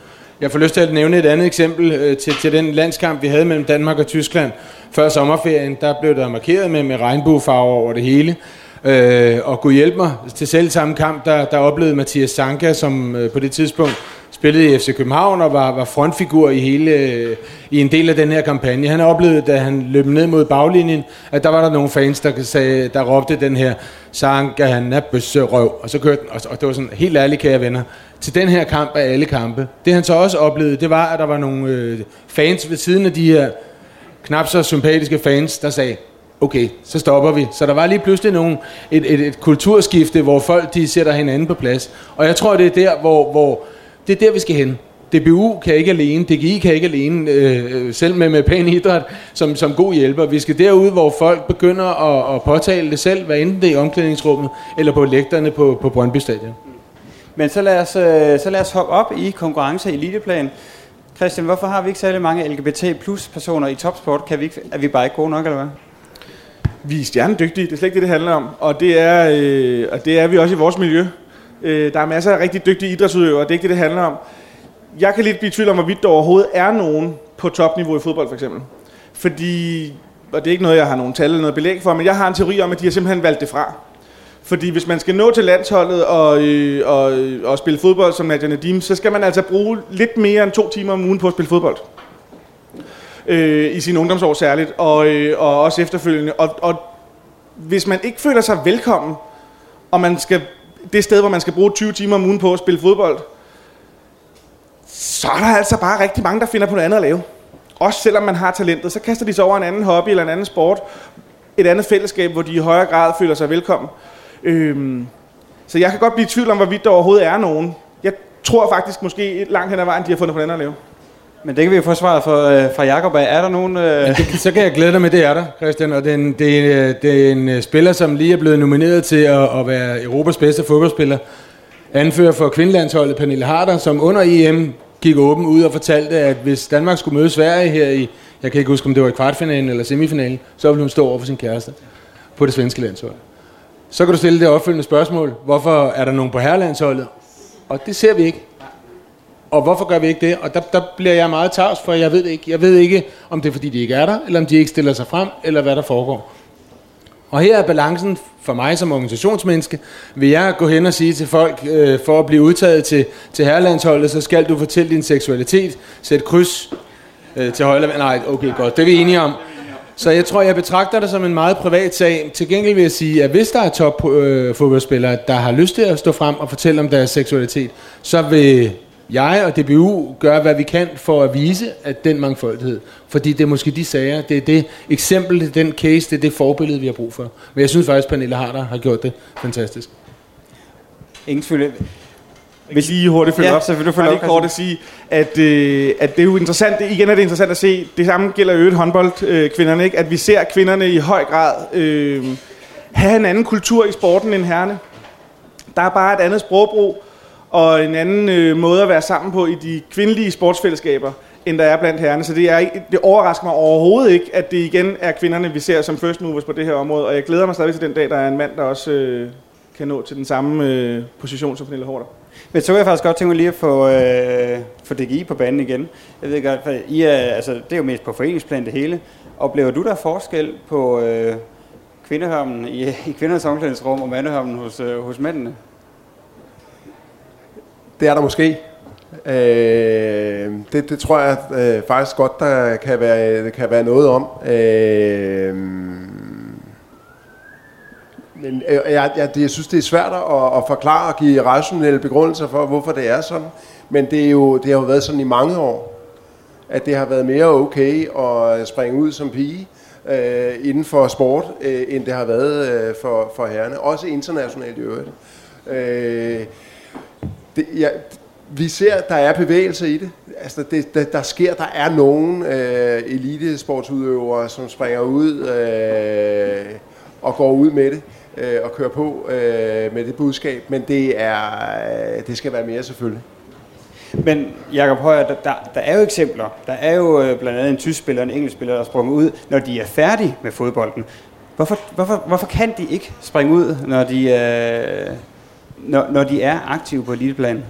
Jeg får lyst til at nævne et andet eksempel øh, til, til den landskamp, vi havde mellem Danmark og Tyskland før sommerferien. Der blev der markeret med, med regnbuefarver over det hele. Øh, og kunne hjælpe mig til selv samme kamp, der, der oplevede Mathias Sanka, som øh, på det tidspunkt spillede i FC København og var, var frontfigur i hele i en del af den her kampagne. Han oplevede, da han løb ned mod baglinjen, at der var der nogle fans, der, sagde, der råbte den her sang, at han er bøsserøv. Og så kørte den, og, og det var sådan, helt ærligt, kære venner, til den her kamp af alle kampe. Det han så også oplevede, det var, at der var nogle øh, fans ved siden af de her knap så sympatiske fans, der sagde, okay, så stopper vi. Så der var lige pludselig nogle, et, et, et kulturskifte, hvor folk de sætter hinanden på plads. Og jeg tror, det er der, hvor, hvor det er der, vi skal hen. DBU kan ikke alene, DGI kan ikke alene, øh, selv med, med pæn idræt, som, som god hjælper. Vi skal derud, hvor folk begynder at, at påtale det selv, hvad enten det er i omklædningsrummet, eller på lægterne på, på Brøndby Stadion. Men så lad, os, øh, så lad os hoppe op i konkurrence i eliteplan. Christian, hvorfor har vi ikke særlig mange LGBT plus personer i topsport? Kan vi ikke, er vi bare ikke gode nok, eller hvad? Vi er stjernedygtige, det er slet ikke det, det handler om. Og det er, øh, og det er vi også i vores miljø. Øh, der er masser af rigtig dygtige idrætsudøvere, det er ikke det, det handler om. Jeg kan lidt blive i tvivl om, hvorvidt der overhovedet er nogen på topniveau i fodbold, for eksempel. Fordi, og det er ikke noget, jeg har nogen tal eller noget belæg for, men jeg har en teori om, at de har simpelthen valgt det fra. Fordi hvis man skal nå til landsholdet og, øh, og, øh, og spille fodbold som Nadia Nadim, så skal man altså bruge lidt mere end to timer om ugen på at spille fodbold øh, i sin ungdomsår særligt, og, øh, og også efterfølgende. Og, og hvis man ikke føler sig velkommen, og man skal det sted, hvor man skal bruge 20 timer om ugen på at spille fodbold, så er der altså bare rigtig mange, der finder på noget andet at lave. Også selvom man har talentet, så kaster de sig over en anden hobby eller en anden sport, et andet fællesskab, hvor de i højere grad føler sig velkommen. Øhm, så jeg kan godt blive i tvivl om, hvorvidt der overhovedet er nogen. Jeg tror faktisk måske langt hen ad vejen, de har fundet på noget andet at lave. Men det kan vi jo få svaret fra, øh, fra Jacob af. Er der nogen... Øh... Ja, det, så kan jeg glæde dig med, det er der, Christian. Og det er en, det er, øh, det er en øh, spiller, som lige er blevet nomineret til at, at være Europas bedste fodboldspiller. Anfører for kvindelandsholdet Pernille Harder, som under EM gik åben ud og fortalte, at hvis Danmark skulle møde Sverige her i, jeg kan ikke huske, om det var i kvartfinalen eller semifinalen, så ville hun stå over for sin kæreste på det svenske landshold. Så kan du stille det opfølgende spørgsmål. Hvorfor er der nogen på herrelandsholdet? Og det ser vi ikke. Og hvorfor gør vi ikke det? Og der, der bliver jeg meget tavs, for jeg ved ikke. Jeg ved ikke, om det er fordi, de ikke er der, eller om de ikke stiller sig frem, eller hvad der foregår. Og her er balancen for mig som organisationsmenneske. Vil jeg gå hen og sige til folk, øh, for at blive udtaget til, til herrelandsholdet, så skal du fortælle din seksualitet, sæt kryds øh, til højre. Nej, okay, godt, det er vi enige om. Så jeg tror, jeg betragter det som en meget privat sag. Til gengæld vil jeg sige, at hvis der er top øh, fodboldspillere, der har lyst til at stå frem og fortælle om deres seksualitet, så vil jeg og DBU gør, hvad vi kan for at vise, at den mangfoldighed, fordi det er måske de sager, det er det eksempel, det er den case, det er det forbillede, vi har brug for. Men jeg synes faktisk, at Pernille Harder har gjort det fantastisk. Ingen tvivl. Hvis lige hurtigt følge ja, op, så vil du følge op, kort at sige, at, øh, at det er jo interessant, det, igen er det interessant at se, det samme gælder jo håndboldkvinderne, øh, ikke? at vi ser kvinderne i høj grad øh, have en anden kultur i sporten end herrene. Der er bare et andet sprogbrug, og en anden øh, måde at være sammen på i de kvindelige sportsfællesskaber, end der er blandt herrerne. Så det, er, det overrasker mig overhovedet ikke, at det igen er kvinderne, vi ser som first movers på det her område. Og jeg glæder mig stadig til den dag, der er en mand, der også øh, kan nå til den samme øh, position som Pernille Hårder. Men så vil jeg faktisk godt tænke mig lige at få, øh, få DGI på banen igen. Jeg ved godt, for I er, altså, det er jo mest på foreningsplan det hele. Oplever du der forskel på øh, kvindehørmen i, i kvindernes omklædningsrum og mandehørmen hos, øh, hos mændene? Det er der måske. Øh, det, det tror jeg øh, faktisk godt, der kan være, kan være noget om. Øh, men øh, jeg, jeg, jeg synes, det er svært at, at forklare og give rationelle begrundelser for, hvorfor det er sådan. Men det, er jo, det har jo været sådan i mange år, at det har været mere okay at springe ud som pige øh, inden for sport, øh, end det har været øh, for, for herrerne. Også internationalt i øvrigt. Øh, det, ja, vi ser, der er bevægelse i det. Altså, det, der, der sker, der er nogen øh, elitesportsudøvere, som springer ud øh, og går ud med det øh, og kører på øh, med det budskab. Men det, er, øh, det skal være mere selvfølgelig. Men Jakob Højer, der, der, der er jo eksempler. Der er jo øh, blandt andet en tysk spiller og en engelsk spiller, der springer ud, når de er færdige med fodbolden. Hvorfor, hvorfor, hvorfor kan de ikke springe ud, når de, øh, når, når de er aktive på eliteplan?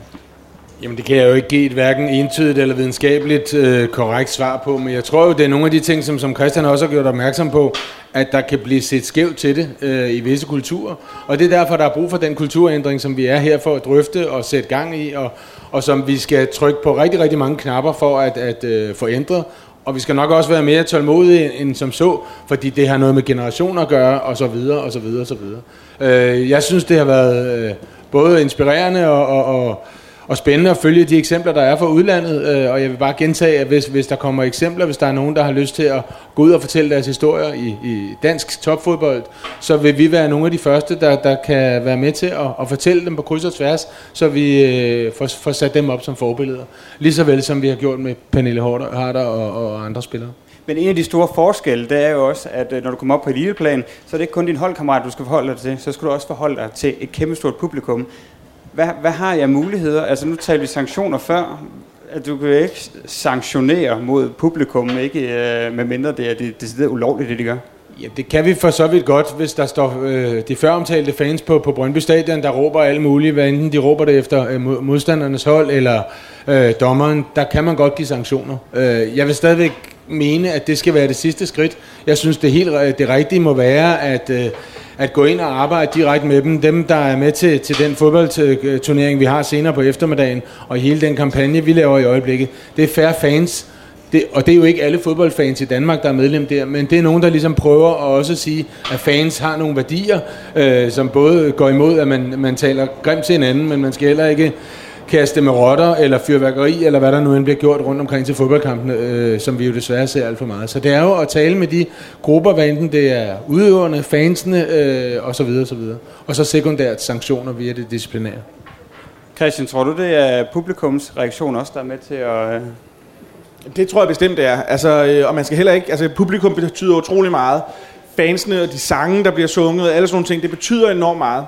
Jamen det kan jeg jo ikke give et hverken entydigt eller videnskabeligt øh, korrekt svar på, men jeg tror jo, det er nogle af de ting, som, som Christian også har gjort opmærksom på, at der kan blive set skævt til det øh, i visse kulturer. Og det er derfor, der er brug for den kulturændring, som vi er her for at drøfte og sætte gang i, og, og som vi skal trykke på rigtig, rigtig mange knapper for at, at øh, få ændret. Og vi skal nok også være mere tålmodige end som så, fordi det har noget med generationer at gøre, og så videre, og så videre, og så videre. Øh, jeg synes, det har været øh, både inspirerende og, og, og og spændende at følge de eksempler, der er fra udlandet. Øh, og jeg vil bare gentage, at hvis, hvis der kommer eksempler, hvis der er nogen, der har lyst til at gå ud og fortælle deres historier i, i dansk topfodbold, så vil vi være nogle af de første, der, der kan være med til at, at fortælle dem på kryds og tværs, så vi øh, får, får sat dem op som forbilleder. Lige så vel som vi har gjort med Pernille Harder og, og andre spillere. Men en af de store forskelle, det er jo også, at øh, når du kommer op på eliteplan, så er det ikke kun din holdkammerat, du skal forholde dig til, så skal du også forholde dig til et kæmpestort publikum hvad, hvad har jeg muligheder? Altså nu talte vi sanktioner før. At du kan ikke sanktionere mod publikum, ikke øh, med mindre det er det, det er ulovligt, det de gør. Ja, det kan vi for så vidt godt, hvis der står øh, de føromtalte fans på, på Brøndby Stadion, der råber alle mulige, hvad enten de råber det efter øh, modstandernes hold eller øh, dommeren, der kan man godt give sanktioner. Øh, jeg vil stadigvæk mene, at det skal være det sidste skridt. Jeg synes, det helt det rigtige må være, at øh, at gå ind og arbejde direkte med dem. Dem, der er med til, til den fodboldturnering, vi har senere på eftermiddagen, og hele den kampagne, vi laver i øjeblikket, det er færre fans. Det, og det er jo ikke alle fodboldfans i Danmark, der er medlem der, men det er nogen, der ligesom prøver at også sige, at fans har nogle værdier, øh, som både går imod, at man, man taler grimt til hinanden, men man skal heller ikke kaste med rotter eller fyrværkeri, eller hvad der nu end bliver gjort rundt omkring til fodboldkampene, øh, som vi jo desværre ser alt for meget. Så det er jo at tale med de grupper, hvad enten det er udøverne, fansene øh, og så videre, og så videre. Og så sekundært sanktioner via det disciplinære. Christian, tror du, det er publikums reaktion også, der er med til at... Øh... Det tror jeg bestemt, det er. Altså, øh, og man skal heller ikke... Altså, publikum betyder utrolig meget. Fansene og de sange, der bliver sunget, og alle sådan nogle ting, det betyder enormt meget.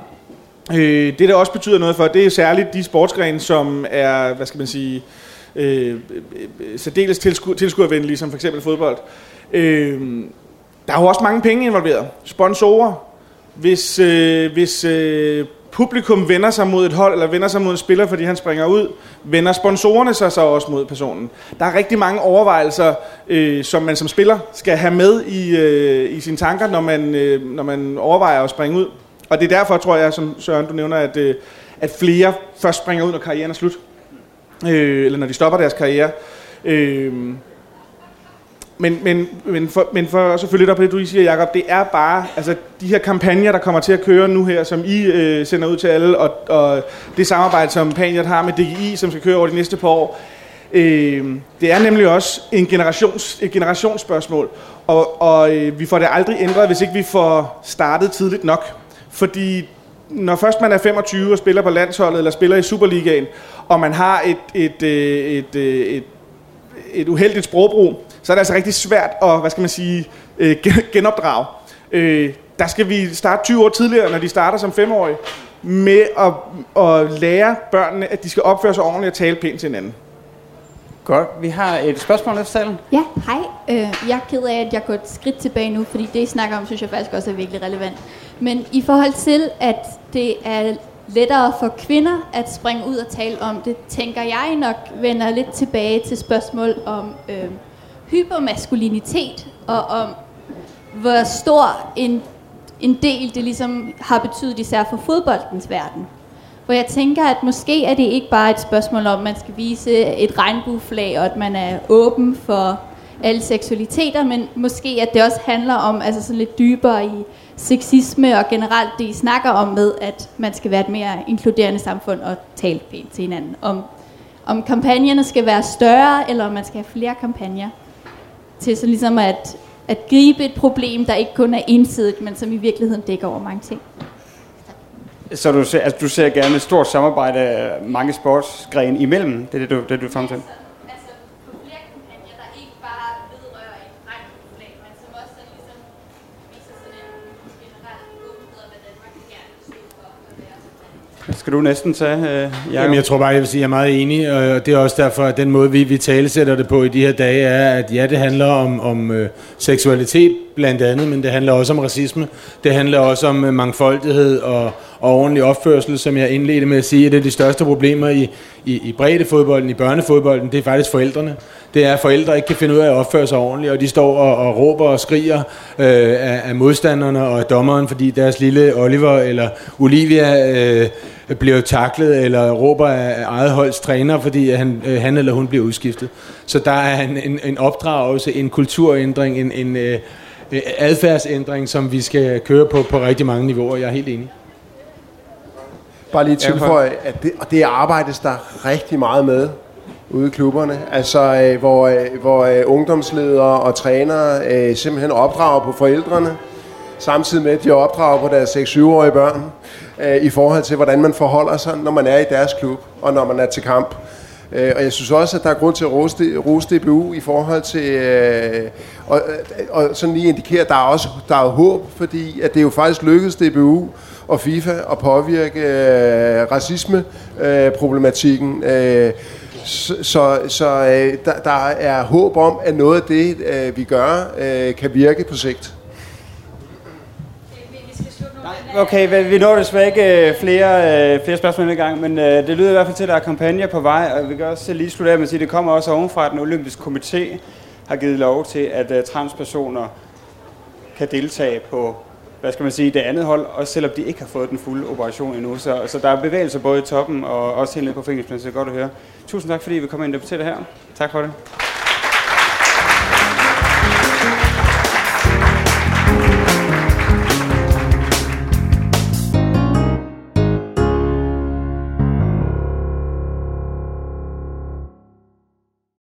Øh, det, der også betyder noget for, det er særligt de sportsgrene, som er, hvad skal man sige, øh, øh, særdeles tilsku- tilskuervenlige, som for eksempel fodbold. Øh, der er jo også mange penge involveret. Sponsorer. Hvis, øh, hvis øh, publikum vender sig mod et hold, eller vender sig mod en spiller, fordi han springer ud, vender sponsorerne sig så også mod personen. Der er rigtig mange overvejelser, øh, som man som spiller skal have med i, øh, i sine tanker, når man, øh, når man overvejer at springe ud. Og det er derfor, tror jeg, som Søren, du nævner, at, øh, at flere først springer ud, når karrieren er slut. Øh, eller når de stopper deres karriere. Øh, men, men, men, for, men for selvfølgelig der på det, du siger, Jacob, det er bare altså, de her kampagner, der kommer til at køre nu her, som I øh, sender ud til alle, og, og det samarbejde, som Paniat har med DGI, som skal køre over de næste par år, øh, det er nemlig også en generations, et generationsspørgsmål, og, og øh, vi får det aldrig ændret, hvis ikke vi får startet tidligt nok. Fordi når først man er 25 og spiller på landsholdet, eller spiller i Superligaen, og man har et, et, øh, et, et, øh, et, et uheldigt sprogbrug, så er det altså rigtig svært at, hvad skal man sige, øh, [LAUGHS] genopdrage. Der skal vi starte 20 år tidligere, når de starter som femårige, med at, at lære børnene, at de skal opføre sig ordentligt og tale pænt til hinanden. Godt. Vi har et spørgsmål efter salen. Ja, hej. Jeg er ked af, at jeg går et skridt tilbage nu, fordi det, I snakker om, synes jeg faktisk også er virkelig relevant. Men i forhold til, at det er lettere for kvinder at springe ud og tale om det, tænker jeg nok vender lidt tilbage til spørgsmål om øh, hypermaskulinitet og om hvor stor en, en del det ligesom har betydet især for fodboldens verden. Hvor jeg tænker, at måske er det ikke bare et spørgsmål om, at man skal vise et regnbueflag, og at man er åben for alle seksualiteter, men måske at det også handler om altså sådan lidt dybere i sexisme og generelt det, I snakker om med, at man skal være et mere inkluderende samfund og tale pænt til hinanden. Om, om kampagnerne skal være større, eller om man skal have flere kampagner til så ligesom at, at gribe et problem, der ikke kun er ensidigt, men som i virkeligheden dækker over mange ting. Så du ser, altså, du ser gerne et stort samarbejde mange sportsgrene imellem? Det er det, du, det, du er Skal du næsten tage, øh, Jacob? Jamen, jeg tror bare, jeg vil sige, at jeg er meget enig, og det er også derfor, at den måde, vi, vi talesætter det på i de her dage, er, at ja, det handler om, om øh, seksualitet blandt andet, men det handler også om racisme. Det handler også om øh, mangfoldighed og, og ordentlig opførsel, som jeg indledte med at sige, at det er de største problemer i, i, i breddefodbolden, i børnefodbolden, det er faktisk forældrene. Det er, at forældre ikke kan finde ud af at opføre sig ordentligt, og de står og, og råber og skriger øh, af, af modstanderne og af dommeren, fordi deres lille Oliver eller Olivia øh, bliver taklet eller råber af eget holds træner, fordi han, øh, han eller hun bliver udskiftet. Så der er en, en, en opdragelse, en kulturændring, en, en øh, adfærdsændring, som vi skal køre på på rigtig mange niveauer. Jeg er helt enig. Bare lige tilføje, at det, og det arbejdes der rigtig meget med ude i klubberne. Altså, øh, hvor, øh, hvor øh, ungdomsledere og trænere øh, simpelthen opdrager på forældrene, samtidig med, at de opdrager på deres 6-7-årige børn, øh, i forhold til, hvordan man forholder sig, når man er i deres klub, og når man er til kamp. Øh, og jeg synes også, at der er grund til at rose, rose DBU i forhold til, øh, og, øh, og sådan lige indikere, at der er også der er håb, fordi at det er jo faktisk lykkedes DBU og FIFA at påvirke øh, racisme-problematikken. Øh, øh så så, så øh, der, der er håb om, at noget af det, øh, vi gør, øh, kan virke på sigt. Okay, vi når desværre ikke øh, flere, øh, flere spørgsmål i gang, men øh, det lyder i hvert fald til, at der er kampagner på vej, og vi kan også lige slutte af med at sige, at det kommer også ovenfra, at den olympiske komité har givet lov til, at transpersoner kan deltage på hvad skal man sige, det andet hold, også selvom de ikke har fået den fulde operation endnu. Så, så der er bevægelser både i toppen og også helt ned på fingerspidsen, så det er godt at høre. Tusind tak, fordi vi kom ind og debatterede det her. Tak for det.